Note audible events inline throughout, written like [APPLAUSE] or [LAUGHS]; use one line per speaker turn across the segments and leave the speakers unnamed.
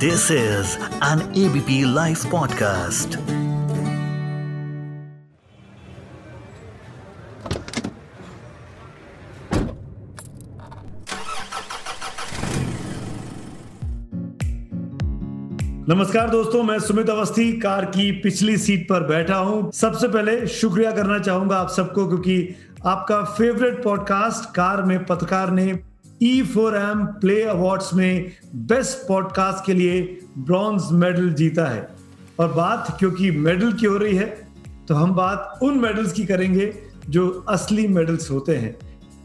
This is an ABP Life podcast.
नमस्कार दोस्तों, मैं सुमित अवस्थी, कार की पिछली सीट पर बैठा हूँ सबसे पहले शुक्रिया करना चाहूँगा आप सबको, क्योंकि आपका फेवरेट पॉडकास्ट कार में पत्रकार ने E four M Play Awards में बेस्ट पॉडकास्ट के लिए ब्रॉन्ज मेडल जीता है। और बात क्योंकि मेडल की हो रही है तो हम बात उन मेडल्स की करेंगे जो असली मेडल्स होते हैं।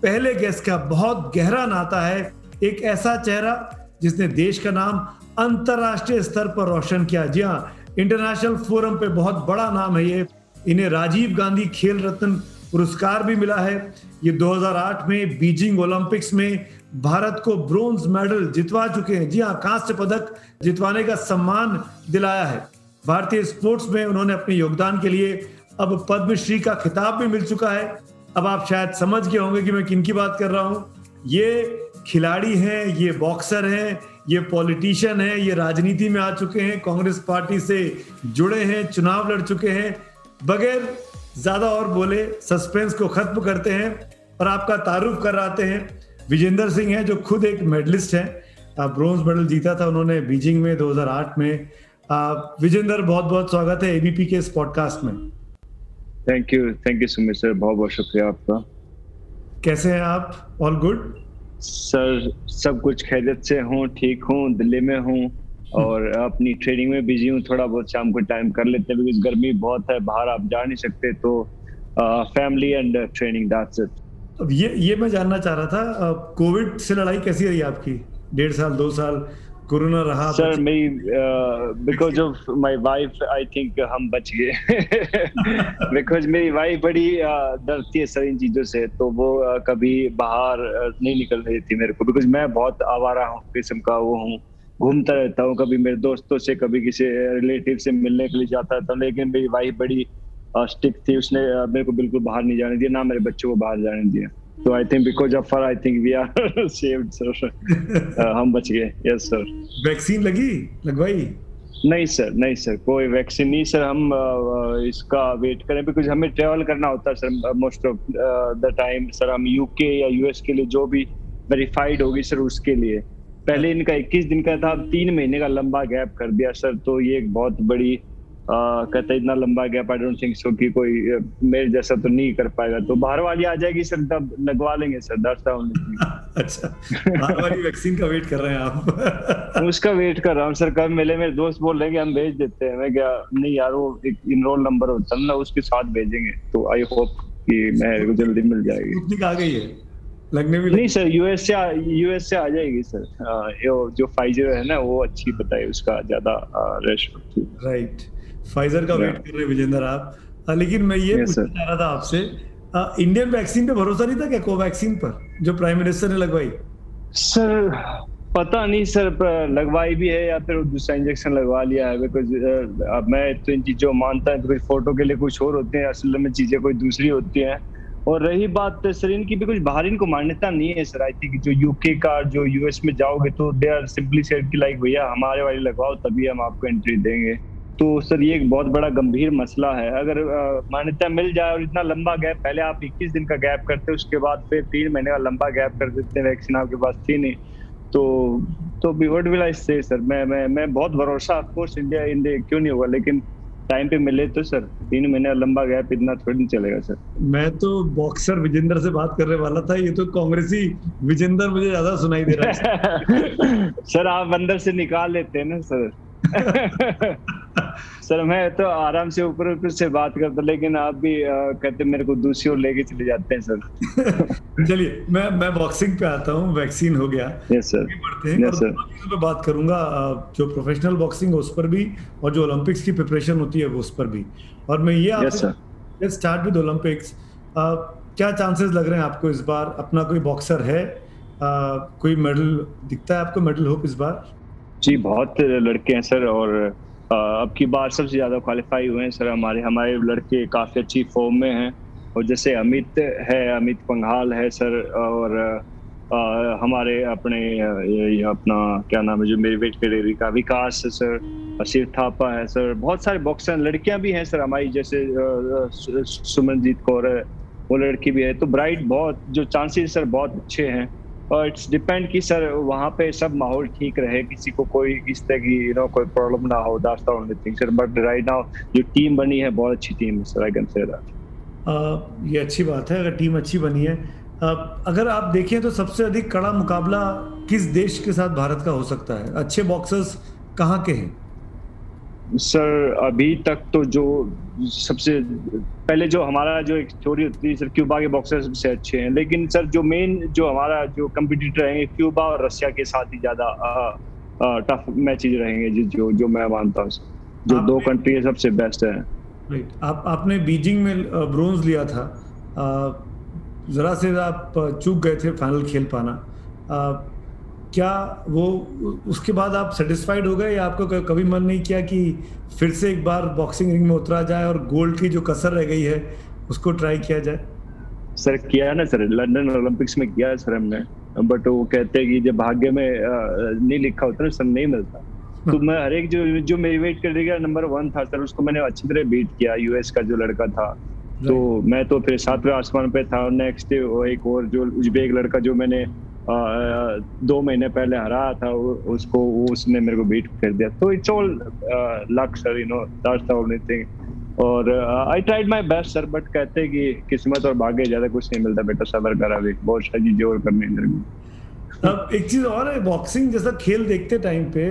पहले गेस्ट का बहुत गहरा नाता है एक ऐसा चेहरा जिसने देश का नाम अंतरराष्ट्रीय स्तर पर रोशन किया। जी हाँ इंटरनेशनल फोरम पे बहुत बड़ा नाम है ये। इन्हें राजीव गांधी खेल रत्न पुरस्कार भी मिला है। ये 2008 में बीजिंग ओलंपिक्स में भारत को ब्रोंज मेडल जितवा चुके हैं। जी हाँ कांस्य पदक जितवाने का सम्मान दिलाया है। भारतीय स्पोर्ट्स में उन्होंने अपने योगदान के लिए अब पद्मश्री का खिताब भी मिल चुका है। अब आप शायद समझ गए होंगे कि मैं किन की बात कर रहा हूँ। ये खिलाड़ी हैं, ये बॉक्सर हैं, ये पॉलिटिशियन है, ये राजनीति में आ चुके हैं, कांग्रेस पार्टी से जुड़े हैं, चुनाव लड़ चुके हैं। बगैर ज़्यादा और बोले सस्पेंस को खत्म करते हैं और आपका तारुफ कराते हैं। विजेंदर सिंह है जो खुद एक मेडलिस्ट है। ब्रोंज मेडल जीता था उन्होंने बीजिंग में 2008 में। विजेंदर बहुत बहुत स्वागत है एबीपी के इस पॉडकास्ट में।
Thank you thank you Sumit sir बहुत बहुत शुक्रिया आपका।
कैसे हैं आप? ऑल गुड
सर सब कुछ खैरियत से हूँ ठीक हूँ दिल्ली में हूँ। और अपनी ट्रेनिंग में बिज़ी हूँ थोड़ा बहुत शाम को टाइम कर लेते हैं बिकॉज़ गर्मी बहुत है बाहर आप जा नहीं सकते तो family and training that's it
अब ये ये मैं जानना चाह रहा था कोविड से लड़ाई कैसी रही आपकी? डेढ़ साल दो साल कोरोना रहा
सर मेरी because of my wife I think हम बच गए। [LAUGHS] बिकॉज़ मेरी वाइफ बड़ी uh, डरती है सर इन चीज़ों से तो वो uh, कभी बाहर uh, नहीं निकल रही थी मेरे को बिकॉज़ मैं बहुत आवारा हूँ किस्म का वो हूँ। घूमता रहता हूँ कभी मेरे दोस्तों से कभी किसी रिलेटिव से मिलने के लिए जाता रहता हूँ लेकिन मेरी वाइफ बड़ी स्टिक थी उसने मेरे को बिल्कुल बाहर नहीं जाने दिया ना मेरे बच्चों को बाहर जाने दिया। तो I think because of her I think we are saved sir हम बच गए। यस सर
वैक्सीन लगी लगवाई?
नहीं सर नहीं सर कोई वैक्सीन नहीं सर हम इसका वेट करें बिकॉज़ हमें ट्रेवल करना होता है sir most of the time sir हम यूके या यूएस के लिए जो भी वेरीफाइड होगी सर उसके लिए। पहले इनका 21 दिन का था अब तीन महीने का लंबा गैप कर दिया सर तो ये एक बहुत बड़ी कहते इतना लंबा gap I don't think so कि कोई मेरे जैसा तो नहीं कर पाएगा। तो बाहर वाली आ जाएगी सर तब लगवा लेंगे सर दैट्स
अच्छा बाहर वाली वैक्सीन का वेट कर रहे हैं आप। [LAUGHS]
उसका वेट कर रहा हूँ सर कब मिले मेरे दोस्त बोल रहे हैं कि हम भेज देते हैं। मैं क्या नहीं यार वो एक इनरोल नंबर होता है ना उसके साथ भेजेंगे। तो आई होप कि मैं जल्दी मिल जाएगी।
आ गई है। लगने भी
नहीं सर यूएस से यूएस से आ जाएगी सर जो फाइजर है ना वो अच्छी बताए उसका ज़्यादा रश
राइट फाइजर का वेट कर रहे विजेंद्र आप। लेकिन मैं ये पूछना चाह रहा था आपसे इंडियन वैक्सीन पे भरोसा नहीं था क्या कोवैक्सीन पर जो प्राइम मिनिस्टर ने लगवाई?
सर पता नहीं सर लगवाई भी है या फिर दूसरा इंजेक्शन लगवा लिया है बिकॉज़ अब मैं तो इन चीज़ों मानता है बिकॉज़ फ़ोटो के लिए कुछ और होते हैं असल में चीज़ें कोई दूसरी होती हैं। और रही बात सर इनकी भी कुछ बाहर इनको मान्यता नहीं है सर आई थिंक जो यूके का, जो यूएस में जाओगे तो दे आर सिंपली सेड की लाइक भैया, हमारे वाली लगवाओ, तभी हम आपको एंट्री देंगे। तो सर, ये एक बहुत बड़ा गंभीर मसला है। अगर मान्यता मिल जाए और इतना लंबा गैप पहले आप 21 दिन का गैप करते, उसके बाद फिर तीन महीने का लंबा गैप कर देते हैं वैक्सीन आपके पास थी नहीं। तो तो वट विल आई से सर मैं मैं मैं बहुत भरोसा ऑफकोर्स इंडिया इंडिया क्यों नहीं होगा? लेकिन टाइम पे मिले तो सर तीन महीने लंबा गैप इतना थोड़ी नहीं चलेगा सर।
मैं तो बॉक्सर विजेंद्र से बात करने वाला था ये तो कांग्रेसी विजेंद्र मुझे ज़्यादा सुनाई दे रहा
है। [LAUGHS] सर आप अंदर से निकाल लेते हैं ना सर। [LAUGHS] सर मैं तो आराम से ऊपर ऊपर से बात करता लेकिन आप भी आ, कहते मेरे को दूसरी ओर लेके चले जाते हैं सर। [LAUGHS]
चलिए मैं मैं बॉक्सिंग पे आता हूँ वैक्सीन हो गया।
यस सर
बढ़ते हैं। Yes, और पे बात करूँगा जो प्रोफेशनल बॉक्सिंग है उस पर भी और जो ओलंपिक्स की प्रिपरेशन होती है वो उस पर भी। और मैं ये आपसे स्टार्ट विद ओलंपिक्स क्या चांसेस लग रहे हैं आपको इस बार? अपना कोई बॉक्सर है? आ, कोई मेडल दिखता है आपको मेडल होप इस बार?
जी बहुत लड़के हैं सर और अब की बार सबसे ज़्यादा क्वालिफाई हुए हैं सर हमारे हमारे लड़के काफ़ी अच्छी फॉर्म में हैं। और जैसे अमित है अमित पंघाल है सर और आ, हमारे अपने ये, अपना क्या नाम है जो मेरी वेट कैटेगरी का विकास है सर शिव थापा है सर बहुत सारे बॉक्सर लड़कियाँ भी हैं सर हमारी जैसे सुमनजीत कौर है वो लड़की भी है। तो ब्राइट बहुत जो चांसेस सर बहुत अच्छे हैं। और इट्स डिपेंड कि सर वहाँ पे सब माहौल ठीक रहे, किसी को कोई इस तरह की यू नो कोई प्रॉब्लम ना हो that's the only thing sir but right now जो टीम बनी है, बहुत अच्छी टीम है sir I can say that
ये अच्छी बात है, अगर टीम अच्छी बनी है। अगर आप देखें तो सबसे अधिक कड़ा मुकाबला किस देश के साथ भारत का हो सकता है? अच्छे बॉक्सर्स कहाँ के हैं?
सर अभी तक तो जो सबसे पहले जो हमारा जो एक स्टोरी होती है सर क्यूबा के बॉक्सर सबसे अच्छे हैं लेकिन सर जो मेन जो हमारा जो कंपिटिटर रहेंगे क्यूबा और रशिया के साथ ही ज़्यादा टफ मैचेज रहेंगे जो जो मैं मानता हूँ जो दो कंट्री है सबसे बेस्ट है।
राइट आप आपने बीजिंग में ब्रोंज लिया था। ज़रा से आप चूक गए थे फाइनल खेल पाना। क्या वो उसके बाद आप सेटिस्फाइड हो गए या आपको कभी मन नहीं किया कि फिर से एक बार बॉक्सिंग रिंग में उतरा जाए और गोल्ड की जो कसर रह गई है उसको ट्राई किया जाए?
सर किया ना सर लंदन ओलंपिक्स में किया सर हमने। बट वो कहते हैं कि जब भाग्य में नहीं लिखा होता ना सर नहीं मिलता। तो मैं हर एक जो जो मेरी वेट कर गया नंबर वन था सर उसको मैंने अच्छी तरह बीट किया यूएस का जो लड़का था। तो मैं तो फिर सातवें आसमान पे था नेक्स्ट डे एक और जो उज्बेक लड़का जो मैंने दो महीने पहले हरा था उसको उसने मेरे को बीट कर दिया। तो it's all luck sir you know that's the only thing और I tried my best sir but कहते कि किस्मत और भाग्य ज़्यादा कुछ नहीं मिलता बेटा, सबर करा भी। बहुत सारी चीज़ें और करनी
है अब एक चीज़ और है बॉक्सिंग जैसा खेल देखते टाइम पे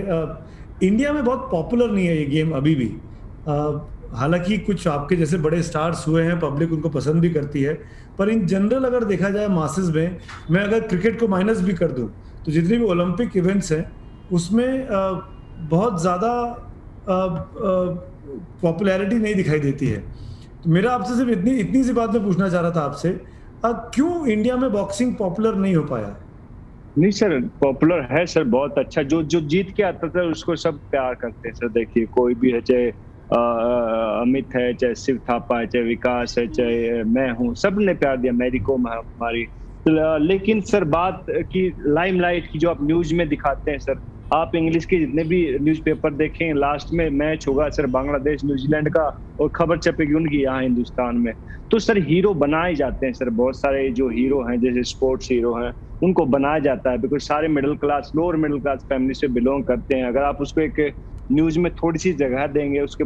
इंडिया में बहुत पॉपुलर नहीं है ये गेम अभी भी। हालाँकि कुछ आपके जैसे बड़े स्टार्स हुए हैं पब्लिक उनको पसंद भी करती है। पर इन जनरल अगर देखा जाए मासेस में, मैं अगर क्रिकेट को माइनस भी कर दूँ तो जितने भी ओलंपिक इवेंट्स हैं, उसमें बहुत ज़्यादा पॉपुलैरिटी नहीं दिखाई देती है। तो मेरा आपसे सिर्फ़ इतनी इतनी सी बात मैं पूछना चाह रहा था आपसे क्यों इंडिया में बॉक्सिंग पॉपुलर नहीं हो पाया?
नहीं सर पॉपुलर है सर, बहुत अच्छा। जो जो जीत के आता था, उसको सब प्यार करते हैं सर। देखिए, कोई भी है, चाहे अमित है, चाहे शिव थापा है, चाहे विकास है, चाहे मैं हूँ सबने प्यार दिया, मेरी को हमारी। लेकिन सर, बात की लाइमलाइट की जो आप न्यूज़ में दिखाते हैं, सर, आप इंग्लिश के जितने भी न्यूज़पेपर देखें, लास्ट में मैच होगा, सर, बांग्लादेश, न्यूजीलैंड का, और खबर छपेगी उनकी यहाँ हिंदुस्तान में। तो सर, हीरो बनाए जाते हैं, सर, बहुत सारे जो हीरो हैं, जैसे स्पोर्ट्स हीरो हैं, उनको बनाया जाता है, बिकॉज़ सारे middle class, lower middle class family से बिलोंग करते हैं। अगर आप उसको एक न्यूज़ में थोड़ी सी जगह देंगे उसके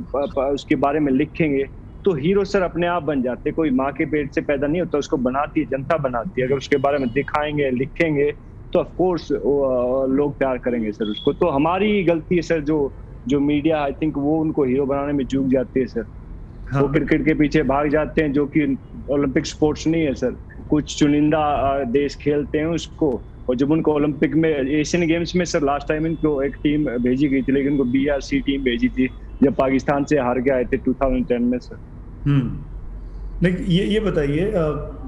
उसके बारे में लिखेंगे तो हीरो सर अपने आप बन जाते। कोई माँ के पेट से पैदा नहीं होता उसको बनाती है जनता बनाती है। अगर उसके बारे में दिखाएँगे लिखेंगे तो ऑफकोर्स लोग प्यार करेंगे सर उसको। तो हमारी गलती है सर जो जो मीडिया आई थिंक वो उनको हीरो बनाने में चूक जाती है सर। हाँ। वो क्रिकेट के पीछे भाग जाते हैं जो कि ओलंपिक स्पोर्ट्स नहीं है सर। कुछ चुनिंदा देश खेलते हैं उसको। और जब उनको ओलंपिक में एशियन गेम्स में सर लास्ट टाइम इनको एक टीम भेजी गई थी, लेकिन उनको बी टीम भेजी थी, जब पाकिस्तान से हार के आए थे 2010 में सर
हम्म। ये ये बताइए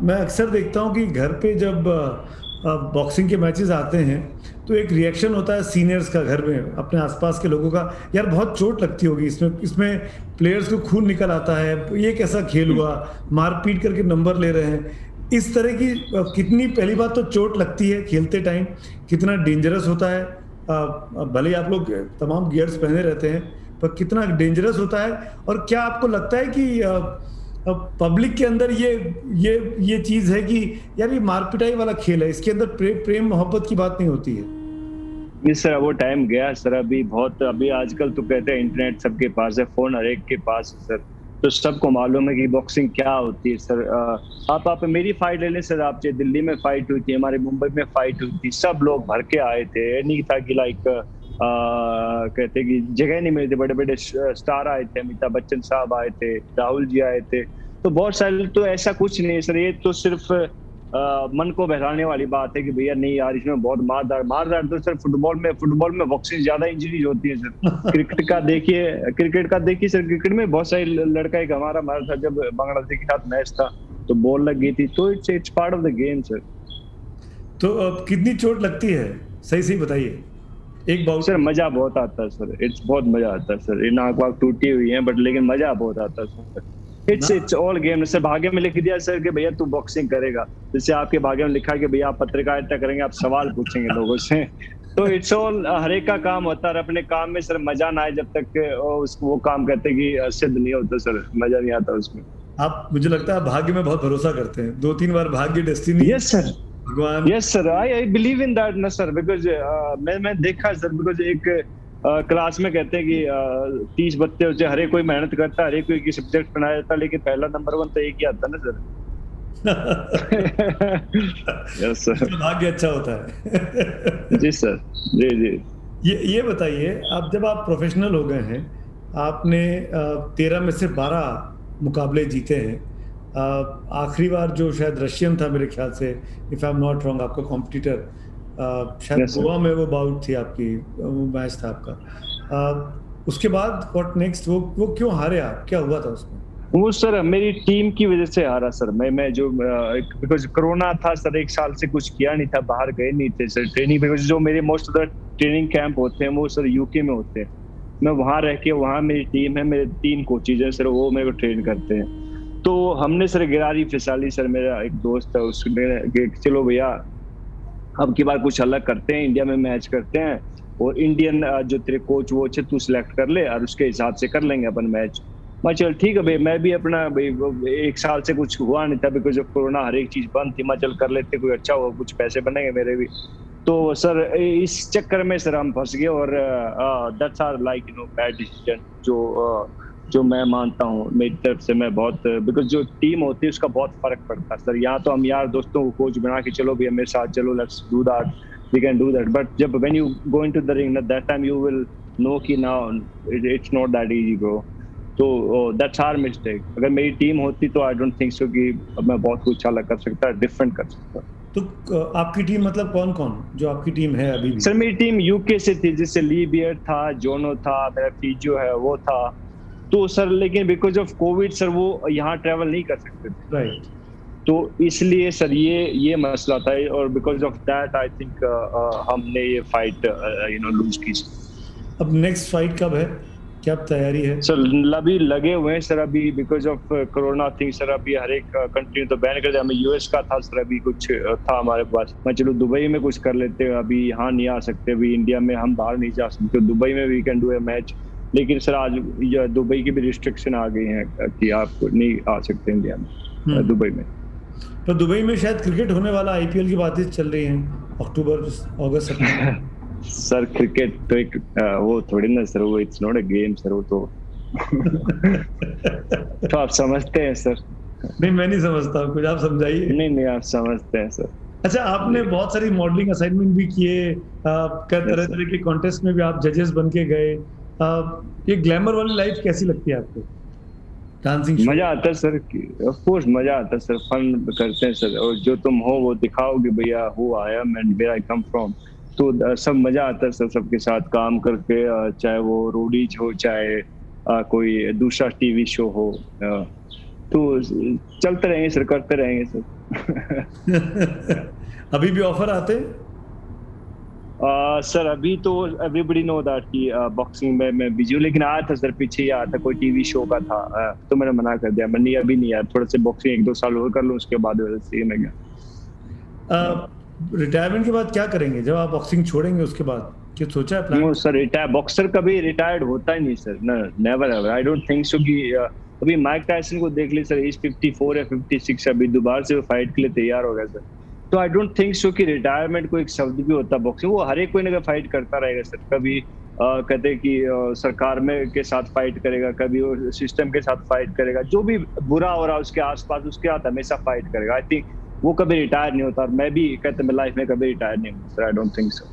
मैं अक्सर देखता हूँ कि घर पे जब बॉक्सिंग के मैचेस आते हैं तो एक रिएक्शन होता है सीनियर्स का घर में, अपने आसपास के लोगों का। यार, बहुत चोट लगती होगी इसमें इसमें प्लेयर्स को खून निकल आता है, ये कैसा खेल हुआ? मारपीट करके नंबर ले रहे हैं। इस तरह की कितनी पहली बात तो चोट लगती है खेलते टाइम कितना डेंजरस होता है। भले आप लोग तमाम गियर्स पहने रहते हैं पर कितना डेंजरस होता है और क्या आपको लगता है कि पब्लिक के अंदर ये ये ये चीज़ है कि यार ये मारपिटाई वाला खेल है इसके अंदर प्रे, प्रेम मोहब्बत की बात नहीं होती है?
नहीं सर वो टाइम गया सर अभी बहुत अभी आजकल तो कहते हैं इंटरनेट सबके पास है फ़ोन हर एक के पास है सर। तो सबको मालूम है कि बॉक्सिंग क्या होती है सर आप आप मेरी फाइट ले लें सर आप दिल्ली में फाइट हुई थी, हमारे मुंबई में फाइट हुई थी, सब लोग भर के आए थे. नहीं था कि लाइक कहते कि जगह नहीं मिलती बड़े बड़े स्टार आए थे, अमिताभ बच्चन साहब आए थे, राहुल जी आए थे. तो बहुत सारे तो ऐसा कुछ नहीं है सर ये तो सिर्फ़ मन को बहलाने वाली बात है कि भैया नहीं यार इसमें बहुत मारदार मारदार तो सर फुटबॉल में फुटबॉल में बॉक्सिंग ज़्यादा इंजरीज होती है सर क्रिकेट का देखिए क्रिकेट का देखिए सर क्रिकेट में बहुत सारे लड़का एक हमारा मारा था जब बांग्लादेश के साथ मैच था तो बॉल लग गई थी तो it's it's part of the game sir
तो अब कितनी चोट लगती है? सही सही बताइए।
एक बाउल सर मज़ा बहुत आता है सर इट्स बहुत मज़ा आता है सर ये नाक वाक टूटी हुई है बट लेकिन मज़ा बहुत आता है sir it's it's all game sir भाग्य में लिख दिया सर कि भैया तू बॉक्सिंग करेगा। जैसे आपके भाग्य में लिखा कि भैया आप पत्रकारिता करेंगे आप सवाल पूछेंगे लोगों से। [LAUGHS] तो इट्स ऑल हर एक का काम होता है अपने काम में सर मज़ा ना आए जब तक उस वो काम करते कि सिद्ध नहीं होता सर। मज़ा नहीं आता उसमें।
आप मुझे लगता है भाग्य में बहुत भरोसा करते हैं। दो तीन बार भाग्य डेस्टिनी
यस सर भगवान yes sir I I believe in that ना सर बिकॉज़ मैं मैं देखा सर बिकॉज़ एक क्लास में कहते हैं कि तीस बच्चे होते हर एक कोई मेहनत करता हर एक कोई की सब्जेक्ट बनाया जाता लेकिन पहला नंबर वन तो एक ही आता ना सर
यस सर भाग्य अच्छा होता है।
जी सर जी जी.
ये ये बताइए आप जब आप प्रोफेशनल हो गए हैं आपने तेरह में से बारह मुकाबले जीते हैं आखिरी बार जो शायद रशियन था मेरे ख्याल से if I am not wrong आपका कॉम्पिटिटर शायद yes, गोवा में वो बाउट थी आपकी वो मैच था आपका। उसके बाद व्हाट नेक्स्ट वो वो क्यों हारे आप? क्या हुआ था उसमें?
वो सर मेरी टीम की वजह से हारा सर। मैं मैं जो बिकॉज़ कोरोना था सर एक साल से कुछ किया नहीं था बाहर गए नहीं थे सर ट्रेनिंग बिकॉज़ जो मेरे most of the training camp होते हैं वो सर यूके में होते हैं। मैं वहाँ रह के वहाँ मेरी टीम है मेरे तीन कोचिज हैं सर वो मेरे को ट्रेन करते हैं। तो हमने सर गिरारी फिसाली सर मेरा एक दोस्त है उसने चलो भैया अब की बार कुछ अलग करते हैं इंडिया में मैच करते हैं और इंडियन जो तेरे कोच वो अच्छे तू सिलेक्ट कर ले और उसके हिसाब से कर लेंगे अपन मैच मैं चल ठीक है भाई मैं भी अपना भाई एक साल से कुछ हुआ नहीं था बिकॉज़ कोरोना हर एक चीज़ बंद थी। मैं चल कर लेते कोई अच्छा हुआ कुछ पैसे बनेंगे मेरे भी। तो सर इस चक्कर में सर हम फंस गए और that's are like you know bad decision जो uh, जो मैं मानता हूँ मेरी तरफ़ से मैं बहुत बिकॉज़ जो टीम होती है उसका बहुत फ़र्क पड़ता है। सर यहाँ तो हम यार दोस्तों को कोच बना के चलो भैया मेरे साथ चलो let's do that we can do that but जब when you go into the ring that time you will know कि now it's not that easy bro तो दैट्स आर मिस्टेक अगर मेरी टीम होती तो आई डोंट थिंक सो कि मैं बहुत कुछ अलग कर सकता डिफरेंट कर सकता।
तो आपकी टीम मतलब कौन कौन जो आपकी टीम है अभी भी?
सर मेरी टीम यूके से थी जिससे ली बियर था जोनो था मेरा फीजो है वो था। तो सर लेकिन बिकॉज़ ऑफ़ कोविड सर वो यहाँ ट्रेवल नहीं कर सकते थे।
राइट
तो इसलिए सर ये ये मसला था और because of that I think हमने ये फाइट यू नो लूज की।
अब नेक्स्ट फाइट कब है? क्या तैयारी है?
सर अभी लगे हुए हैं सर अभी because of corona thing sir अभी हर एक कंट्री तो बैन कर दिया। हमें यूएस का था सर अभी कुछ uh, था हमारे पास। मैं चलो दुबई में कुछ कर लेते हैं अभी यहाँ नहीं आ सकते अभी इंडिया में हम बाहर नहीं जा सकते। दुबई में we can do a match लेकिन सर आज दुबई की भी रिस्ट्रिक्शन आ गई है कि आप नहीं आ सकते इंडिया में हम्म। दुबई में।
तो दुबई में शायद क्रिकेट होने वाला आईपीएल की बातें चल रही हैं अक्टूबर अगस्त [LAUGHS]
सर क्रिकेट तो एक वो थोड़ी ना सर वो it's not a game sir वो तो [LAUGHS] तो आप समझते हैं सर।
नहीं मैं नहीं समझता कुछ आप समझाइए।
नहीं नहीं आप समझते हैं सर।
अच्छा आपने बहुत सारी मॉडलिंग असाइनमेंट भी किए तरह तरह के कॉन्टेस्ट में भी आप जजेस बन के गए ये ग्लैमर वाली लाइफ कैसी लगती है आपको? डांसिंग
मज़ा आता है सर ऑफ़ कोर्स मज़ा आता है सर फन करते हैं सर और जो तुम हो वो दिखाओगे भैया who I am and where I come from तो सब मज़ा आता है सर सबके साथ काम करके चाहे वो रोडीज हो चाहे कोई दूसरा टीवी शो हो तो चलते रहेंगे सर करते रहेंगे
सर। [LAUGHS] अभी भी ऑफ़र आते हैं?
सर अभी तो एवरीबडी नो दैट कि बॉक्सिंग में मैं बिज़ी हूँ लेकिन आया था सर पीछे ही आया था कोई टीवी शो का था uh, तो मैंने मना कर दिया। मैं नहीं अभी नहीं यार थोड़ा से बॉक्सिंग एक दो साल और कर लूँ उसके बाद मैं
गया रिटायरमेंट के बाद क्या करेंगे? जब आप बॉक्सिंग छोड़ेंगे उसके बाद क्या सोचा है
प्लान सर रिटायर बॉक्सर कभी रिटायर्ड होता ही नहीं sir never ever I don't think so कि अभी माइक टाइसन को देख ली सर एज 54 या 56 अभी दोबारा से फाइट के लिए तैयार हो गया सर तो आई डोंट थिंक सो कि रिटायरमेंट को एक शब्द भी होता बॉक्सिंग वो हर एक कोई ना कोई फाइट करता रहेगा सर। कभी Uh, कहते कि uh, सरकार में के साथ फाइट करेगा कभी वो सिस्टम के साथ फाइट करेगा जो भी बुरा हो रहा है उसके आसपास उसके साथ हमेशा फाइट करेगा। आई थिंक वो कभी रिटायर नहीं होता और मैं भी कहते मैं लाइफ में कभी रिटायर नहीं हूँ sir I don't think so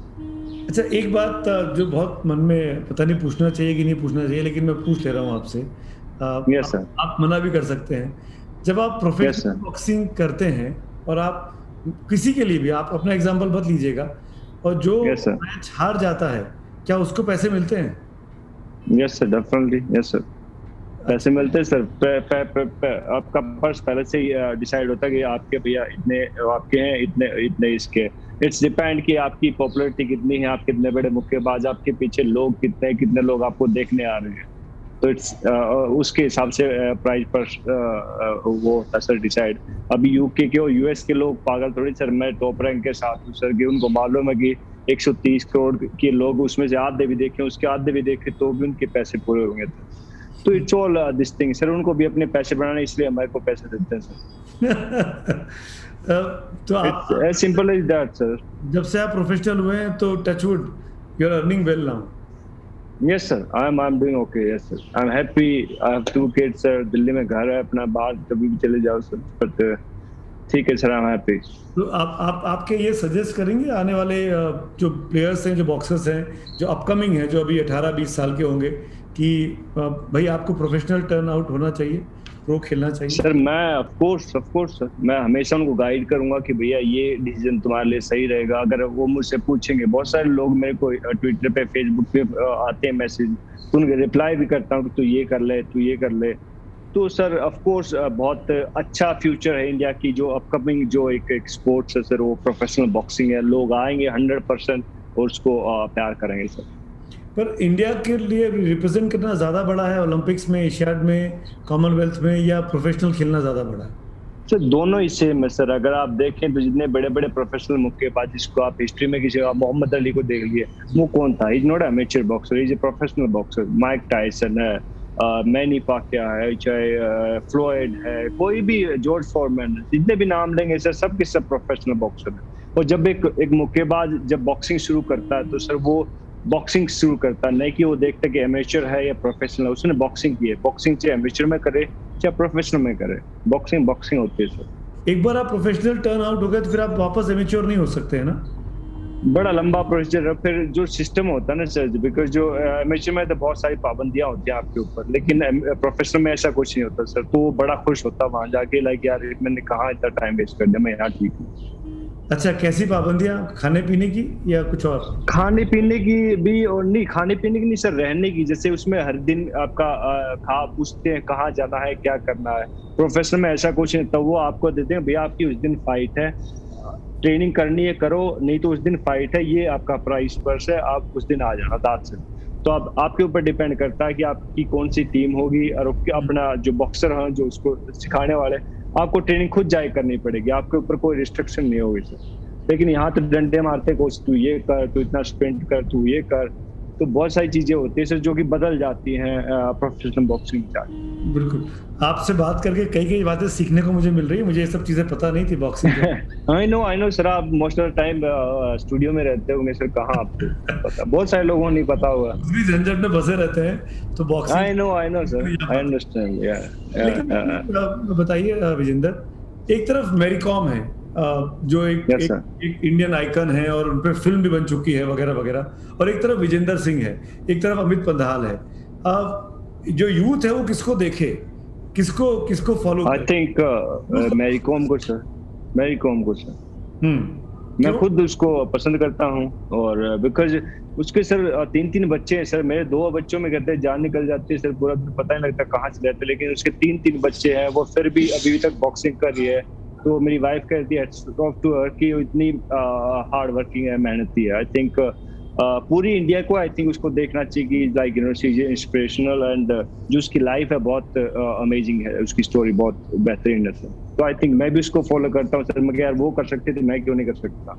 अच्छा एक बात जो बहुत मन में पता नहीं पूछना चाहिए कि नहीं पूछना चाहिए लेकिन मैं पूछ ले रहा हूँ आपसे।
yes, आप,
आप मना भी कर सकते हैं। जब आप प्रोफेशनल yes, बॉक्सिंग करते हैं और आप किसी के लिए भी आप अपना एग्ज़ाम्पल मत लीजिएगा। और जो yes, मैच हार जाता है क्या उसको पैसे मिलते हैं?
Yes sir definitely yes sir पैसे मिलते हैं सर पे, पे, पे, पे, आपका पर्स पहले से ही डिसाइड होता है कि आपके भैया इतने आपके हैं इतने इतने इसके। इट्स डिपेंड कि आपकी पॉपुलरिटी कितनी है आप कितने बड़े मुक्केबाज आपके पीछे लोग कितने कितने लोग आपको देखने आ रहे हैं। तो इट्स उसके हिसाब से प्राइस पर वो होता सर डिसाइड अभी यूके के और यूएस के लोग पागल थोड़ी सर मैं टॉप रैंक के साथ हूँ सर कि उनको मालूम है कि 130 करोड़ के लोग उसमें से आधे भी देखे उसके आधे भी देखे तो भी उनके पैसे पूरे होंगे तो। It's all this thing sir उनको भी अपने पैसे बनाने इसलिए हमारे को पैसे देते हैं सर [LAUGHS]
तो आप
सिंपल एज दैट सर
जब से आप प्रोफेशनल हुए हैं तो touchwood you are earning well now
yes, sir. Am doing doing okay, yes, sir. Am happy. I have two kids, sir. Delhi में घर है अपना, बाहर कभी भी चले जाओ सर बट ठीक है सर आई एम हैप्पी
तो आप आप, आपके ये सजेस्ट करेंगे आने वाले जो प्लेयर्स हैं, जो बॉक्सर्स हैं, जो अपकमिंग हैं, जो अभी 18 20 साल के होंगे, कि भाई आपको प्रोफेशनल टर्न आउट होना चाहिए? प्रो खेलना चाहिए।
सर मैं of course of course sir मैं हमेशा उनको गाइड करूँगा कि भैया ये डिसीज़न तुम्हारे लिए सही रहेगा। अगर वो मुझसे पूछेंगे बहुत सारे लोग मेरे को ट्विटर पे फेसबुक पे आते हैं मैसेज तो उनके रिप्लाई भी करता हूँ कि तू ये कर ले तू ये कर ले। तो सर ऑफ़ कोर्स बहुत अच्छा फ्यूचर है इंडिया की जो अपकमिंग जो एक, एक स्पोर्ट्स है सर वो प्रोफेशनल बॉक्सिंग है। लोग आएँगे हंड्रेड परसेंट और उसको प्यार करेंगे सर
पर इंडिया के लिए रिप्रेजेंट करना ज़्यादा बड़ा है ओलंपिक्स में एशियाड में कॉमनवेल्थ में, या प्रोफेशनल खेलना ज़्यादा बड़ा है?
सर, दोनों ही सेम है, सर। अगर आप देखें तो जितने बड़े बड़े प्रोफेशनल मुक्केबाज जिसको आप हिस्ट्री में किसी मोहम्मद अली को देख लिए, वो कौन था? Is not amateur boxer is a professional boxer Mike Tyson है मैनी पाकिया है, चाहे फ्लोइड है, कोई भी जॉर्ज फॉरमैन जितने भी नाम लेंगे, सर सब के सब प्रोफेशनल बॉक्सर है। और जब एक एक मुक्केबाज जब बॉक्सिंग शुरू करता है तो सर, वो बॉक्सिंग शुरू करता नहीं कि वो देखता कि एमेचर है या प्रोफेशनल उसने बॉक्सिंग की है। बॉक्सिंग चाहे एमेचर में करे चाहे प्रोफेशनल में करे। बॉक्सिंग बॉक्सिंग होती है सर
एक बार आप प्रोफेशनल टर्न आउट हो गए तो फिर आप वापस एमेच्योर नहीं हो सकते है ना?
बड़ा लंबा प्रोसीजर है। फिर जो सिस्टम होता है ना सर बिकॉज़ जो एमेचर में तो बहुत सारी पाबंदियाँ होती हैं आपके ऊपर लेकिन प्रोफेशनल में ऐसा कुछ नहीं होता सर तो वो बड़ा खुश होता वहाँ जाके लाइक यार मैंने कहा इतना टाइम वेस्ट कर दिया? मैं यहाँ ठीक हूँ।
अच्छा कैसी पाबंदियाँ? खाने पीने की या कुछ और?
खाने पीने की भी और नहीं, खाने पीने की नहीं सर, रहने की। जैसे उसमें हर दिन आपका खा, पूछते हैं कहाँ जाना है, क्या करना है। प्रोफेशनल में ऐसा कुछ नहीं तो वो आपको देते हैं, भैया, आपकी उस दिन फाइट है। ट्रेनिंग करनी है, करो, नहीं तो उस दिन फाइट है, ये आपका प्राइस पर्स है, आप उस दिन आ जाना दाद से तो आप आपके ऊपर डिपेंड करता है कि आपकी कौन सी टीम होगी, और अपना जो बॉक्सर हैं, जो उसको सिखाने वाले आपको ट्रेनिंग खुद जाए करनी पड़ेगी, आपके ऊपर कोई रिस्ट्रिक्शन नहीं होगी सर लेकिन यहाँ तो डंडे मारते कोच तू ये कर, तू इतना स्पेंड कर, तू ये कर। तो बहुत सारी चीज़ें होती है सर जो कि बदल जाती हैं प्रोफेशनल बॉक्सिंग में
बिल्कुल। आपसे बात करके कई कई बातें सीखने को मुझे मिल रही है मुझे ये सब चीज़ें पता नहीं थी boxing
I know I know sir आप मोस्ट ऑफ़ टाइम स्टूडियो में रहते होंगे सर कहाँ आपको पता? बहुत सारे लोगों को नहीं पता होगा। [LAUGHS]
भी झंझट में बसे रहते हैं तो boxing
I know I know sir I understand या
बताइए विजेंदर एक तरफ़ मेरी कॉम है जो एक, yes, एक, एक इंडियन आइकन है और उन पर फ़िल्म भी बन चुकी है वगैरह वगैरह। और एक तरफ़ विजेंदर सिंह है एक तरफ़ अमित पंधाल है। जो यूथ है वो किसको देखे? किसको किसको follow
I think Mary Kom को सर मैरी कॉम को सर हम्म। मैं खुद उसको पसंद करता हूँ और बिकॉज़ उसके सर तीन तीन बच्चे हैं सर मेरे दो बच्चों में कहते हैं जान निकल जाती है सर पूरा पता नहीं लगता कहाँ से रहते लेकिन उसके तीन तीन बच्चे हैं वो फिर भी अभी तक बॉक्सिंग कर रही है। तो मेरी वाइफ कहती है टू हर कि इतनी हार्ड वर्किंग है मेहनती है. आई थिंक पूरी इंडिया को आई थिंक उसको देखना चाहिए कि like you know see inspirational and जो उसकी लाइफ है बहुत अमेजिंग है उसकी स्टोरी बहुत बेहतरीन है। तो आई थिंक मैं भी उसको फॉलो करता हूँ। सर मैं यार वो कर सकते थे मैं क्यों नहीं कर सकता?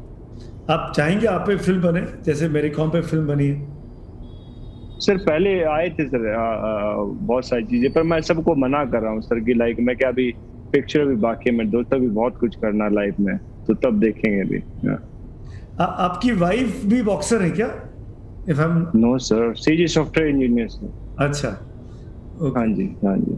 आप चाहेंगे आप पे फ़िल्म बने? जैसे मेरी कॉम पे फ़िल्म बनी है।
सर पहले आए थे सर आ, आ, बहुत सारी चीज़ें पर मैं सबको मना कर रहा हूँ सर कि लाइक मैं क्या अभी पिक्चर भी बाकी है मेरे दोस्त भी बहुत कुछ करना लाइफ में तो तब देखेंगे भी
आ, आपकी वाइफ भी बॉक्सर है क्या?
If I know sir she's software engineer
अच्छा।
हाँ जी हाँ जी।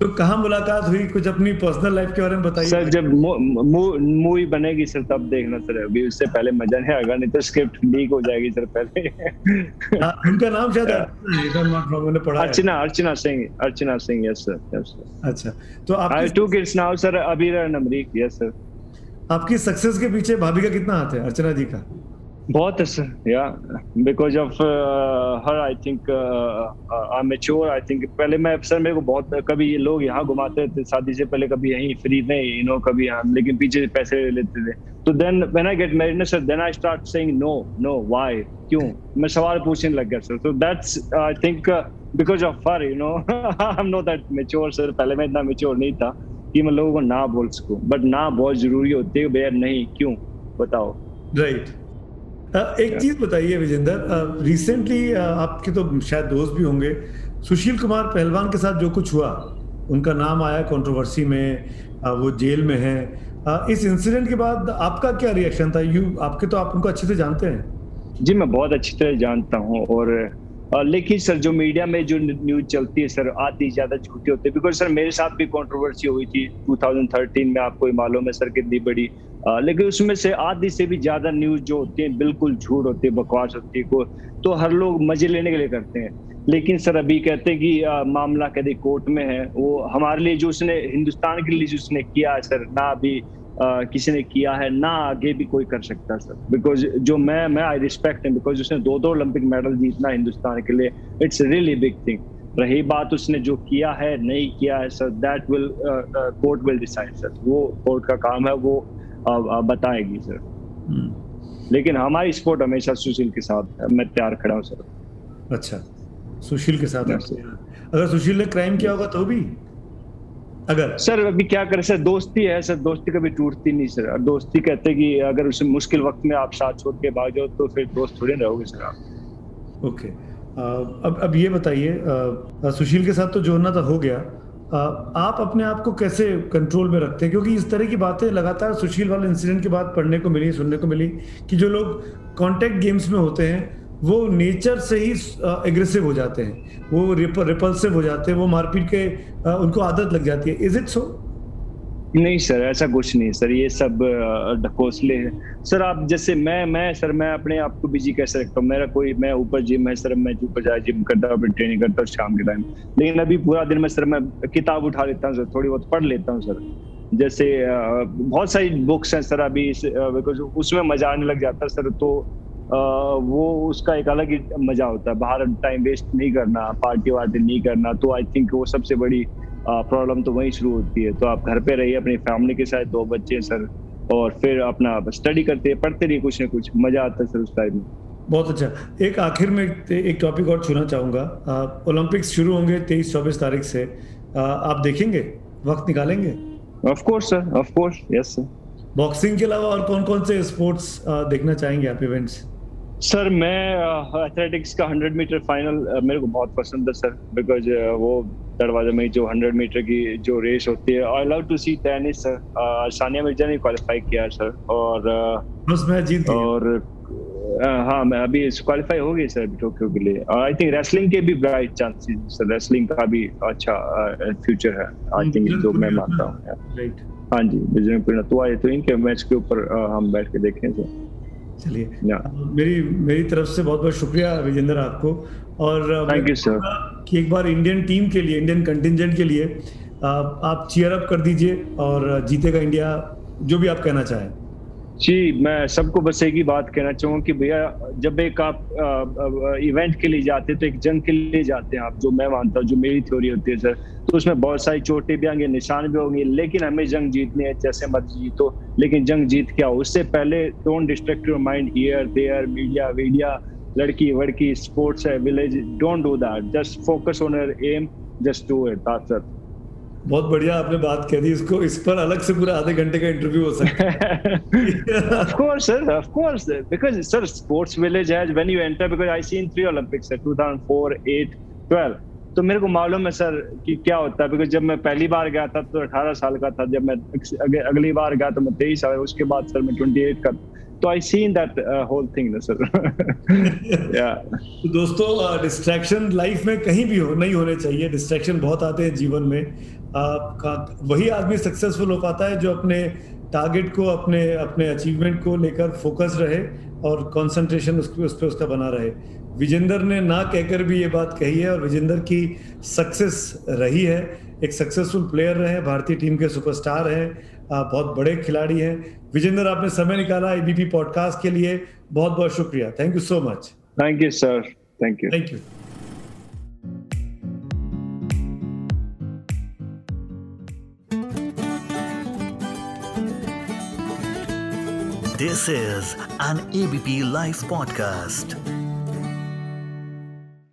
तो कहाँ मुलाकात हुई? कुछ अपनी पर्सनल लाइफ के बारे में बताइए।
सर जब मूवी बनेगी सर तब देखना सर अभी उससे पहले मज़ा नहीं आएगा नहीं तो स्क्रिप्ट लीक हो जाएगी सर पहले।
हाँ, उनका नाम शायद पढ़ा
Archana Archana Singh Archana Singh yes sir yes
sir अच्छा तो आप
two kids now sir Abir and Amrik yes sir
आपकी सक्सेस के पीछे भाभी का कितना हाथ है अर्चना जी का?
बहुत है सर या because of her I think I mature I think पहले मैं सर मेरे को बहुत कभी ये लोग यहाँ घुमाते थे शादी से पहले कभी यहीं फ्री में यू नो कभी यहाँ लेकिन पीछे पैसे ले लेते थे। तो then when I get married sir then I start saying no no why क्यों? मैं सवाल पूछने लग गया सर तो that's I think because of her you know I am not that mature sir पहले मैं इतना मेच्योर नहीं था कि मैं लोगों को ना बोल सकूँ। बट ना बहुत ज़रूरी होती है भैया नहीं क्यों? बताओ।
Right right. एक चीज़ बताइए विजेंदर रिसेंटली आपके तो शायद दोस्त भी होंगे। सुशील कुमार पहलवान के साथ जो कुछ हुआ उनका नाम आया कंट्रोवर्सी में वो जेल में है। इस इंसिडेंट के बाद आपका क्या रिएक्शन था? यू आपके तो आप उनको अच्छे से जानते हैं।
जी मैं बहुत अच्छी तरह जानता हूँ और लेकिन सर जो मीडिया में जो न्यूज़ चलती है सर आधी ज़्यादा झूठी होती है। बिकॉज़ सर मेरे साथ भी कंट्रोवर्सी हुई थी 2013 में आपको मालूम है सर कितनी बड़ी आ, लेकिन उसमें से आधी से भी ज़्यादा न्यूज़ जो होती है बिल्कुल झूठ होती है बकवास होती है को तो हर लोग मज़े लेने के लिए करते हैं। लेकिन सर अभी कहते हैं कि आ, मामला कभी कोर्ट में है वो हमारे लिए जो उसने हिंदुस्तान के लिए जो उसने किया है सर ना अभी किसी ने किया है ना आगे भी कोई कर सकता सर बिकॉज़ जो मैं मैं आई रिस्पेक्ट बिकॉज़ उसने दो दो ओलंपिक मेडल जीतना हिंदुस्तान के लिए. इट्स रियली बिग थिंग रही बात उसने जो किया है नहीं किया है sir that will court will decide sir वो कोर्ट का काम है वो uh, बताएगी सर hmm. लेकिन हमारी स्पोर्ट हमेशा सुशील के साथ मैं तैयार खड़ा हूँ सर
अच्छा. सुशील के साथ अगर सुशील ने क्राइम किया होगा तो भी?
अगर सर अभी क्या करें? सर दोस्ती है सर दोस्ती कभी टूटती नहीं सर। दोस्ती कहते कि अगर उस मुश्किल वक्त में आप साथ छोड़ के भाग जाओ तो फिर दोस्त थोड़े रहोगे सर। आप
ओके अब अब ये बताइए सुशील के साथ तो जोड़ना तो हो गया। आ, आप अपने आप को कैसे कंट्रोल में रखते हैं? क्योंकि इस तरह की बातें लगातार सुशील वाले इंसिडेंट के बाद पढ़ने को मिली सुनने को मिली कि जो लोग कॉन्टेक्ट गेम्स में होते हैं वो नेचर से ही एग्रेसिव हो जाते हैं। वो रिपल्सिव हो जाते हैं। वो मारपीट के उनको आदत लग जाती है। इज़ इट सो
नहीं सर, ऐसा कुछ नहीं सर। ये सब ढकोसले है। सर, आप जैसे मैं मैं सर, मैं अपने आप को बिज़ी कैसे रखता हूँ? मेरा कोई, मैं ऊपर जिम है सर। मैं ऊपर जाए जिम करता हूँ ट्रेनिंग करता हूँ शाम के टाइम लेकिन अभी पूरा दिन में सर, मैं किताब उठा लेता हूँ सर। थोड़ी बहुत पढ़ लेता हूँ सर। जैसे बहुत सारी बुक्स हैं सर अभी बिकॉज़ उसमें मज़ा आने लग जाता है सर। तो वो उसका एक अलग ही मज़ा होता है। बाहर टाइम वेस्ट नहीं करना पार्टी वार्टी नहीं करना तो आई थिंक वो सबसे बड़ी प्रॉब्लम तो वहीं शुरू होती है। तो आप घर पे रहिए अपनी फैमिली के साथ दो बच्चे सर और फिर अपना स्टडी करते हैं पढ़ते रहिए कुछ ना कुछ मज़ा आता है सर उस टाइम में।
बहुत अच्छा। एक आखिर में एक टॉपिक और छूना चाहूँगा। ओलंपिक्स शुरू होंगे तेईस चौबीस तारीख से। आ, आप देखेंगे? वक्त निकालेंगे?
Of course sir of course yes sir
boxing के अलावा और कौन कौन से स्पोर्ट्स देखना चाहेंगे आप इवेंट्स
सर मैं एथलेटिक्स का 100 मीटर फाइनल मेरे को बहुत पसंद है सर बिकॉज़ वो दरवाजे में जो 100 मीटर की जो रेस होती है I love to see tennis sir Sania Mirza ने क्वालिफाई किया सर और
बस मैं जीत
और हाँ मैं अभी क्वालिफाई हो गई सर टोक्यो के लिए। और आई थिंक रेसलिंग के भी ब्राइट चांसेस सर रेसलिंग का भी अच्छा फ्यूचर है आई थिंक जो मैं मानता हूँ हाँ जी बिज़नेस तो आई थिंक मैच के ऊपर हम बैठ के देखें सर
चलिए। मेरी मेरी तरफ़ से बहुत बहुत शुक्रिया विजेंद्र आपको। और
थैंक यू सर
कि एक बार इंडियन टीम के लिए इंडियन कंटिजेंट के लिए आप चीयर अप कर दीजिए और जीतेगा इंडिया जो भी आप कहना चाहें।
जी, मैं सबको बस एक ही बात कहना चाहूँगा कि भैया, जब एक आप इवेंट के लिए जाते हैं तो एक जंग के लिए जाते हैं आप, जो मैं मानता हूँ, जो मेरी थ्योरी होती है सर तो उसमें बहुत सारी चोटें भी आएँगे, निशान भी होंगे, लेकिन हमें जंग जीतनी है, जैसे मत जीतो, लेकिन जंग जीत क्या हो उससे पहले don't distract your mind here there media video लड़की, वड़की स्पोर्ट्स है village don't do that just focus on your aim just do it that's
बहुत बढ़िया आपने बात कह दी। इसको, इस पर अलग से पूरा आधे घंटे का इंटरव्यू हो सकता है। [LAUGHS]
Course, sir, of course because, sir, sports village has when you enter, because I seen three Olympics, sir 2004 8 12 तो मेरे को मालूम है सर कि क्या होता है बिकॉज़ जब मैं पहली बार गया था तो 18 साल का था। जब मैं अगली बार गया तो मैं तेईस साल उसके बाद सर मैं 28 का तो I seen that whole thing sir या
दोस्तों डिस्ट्रैक्शन uh, लाइफ में कहीं भी हो नहीं होने चाहिए। डिस्ट्रैक्शन बहुत आते हैं जीवन में। uh, वही आदमी सक्सेसफुल हो पाता है जो अपने टारगेट को अपने अपने अचीवमेंट को लेकर फोकस रहे और कंसंट्रेशन उस उस पर उसका बना रहे। विजेंदर ने ना कहकर भी ये बात कही है और विजेंदर की सक्सेस रही है। एक सक्सेसफुल प्लेयर रहे भारतीय टीम के सुपरस्टार हैं बहुत बड़े खिलाड़ी हैं। विजेंद्र आपने समय निकाला एबीपी पॉडकास्ट के लिए। बहुत बहुत शुक्रिया। Thank you so much
thank you sir thank you
thank you
This is an ABP Life podcast.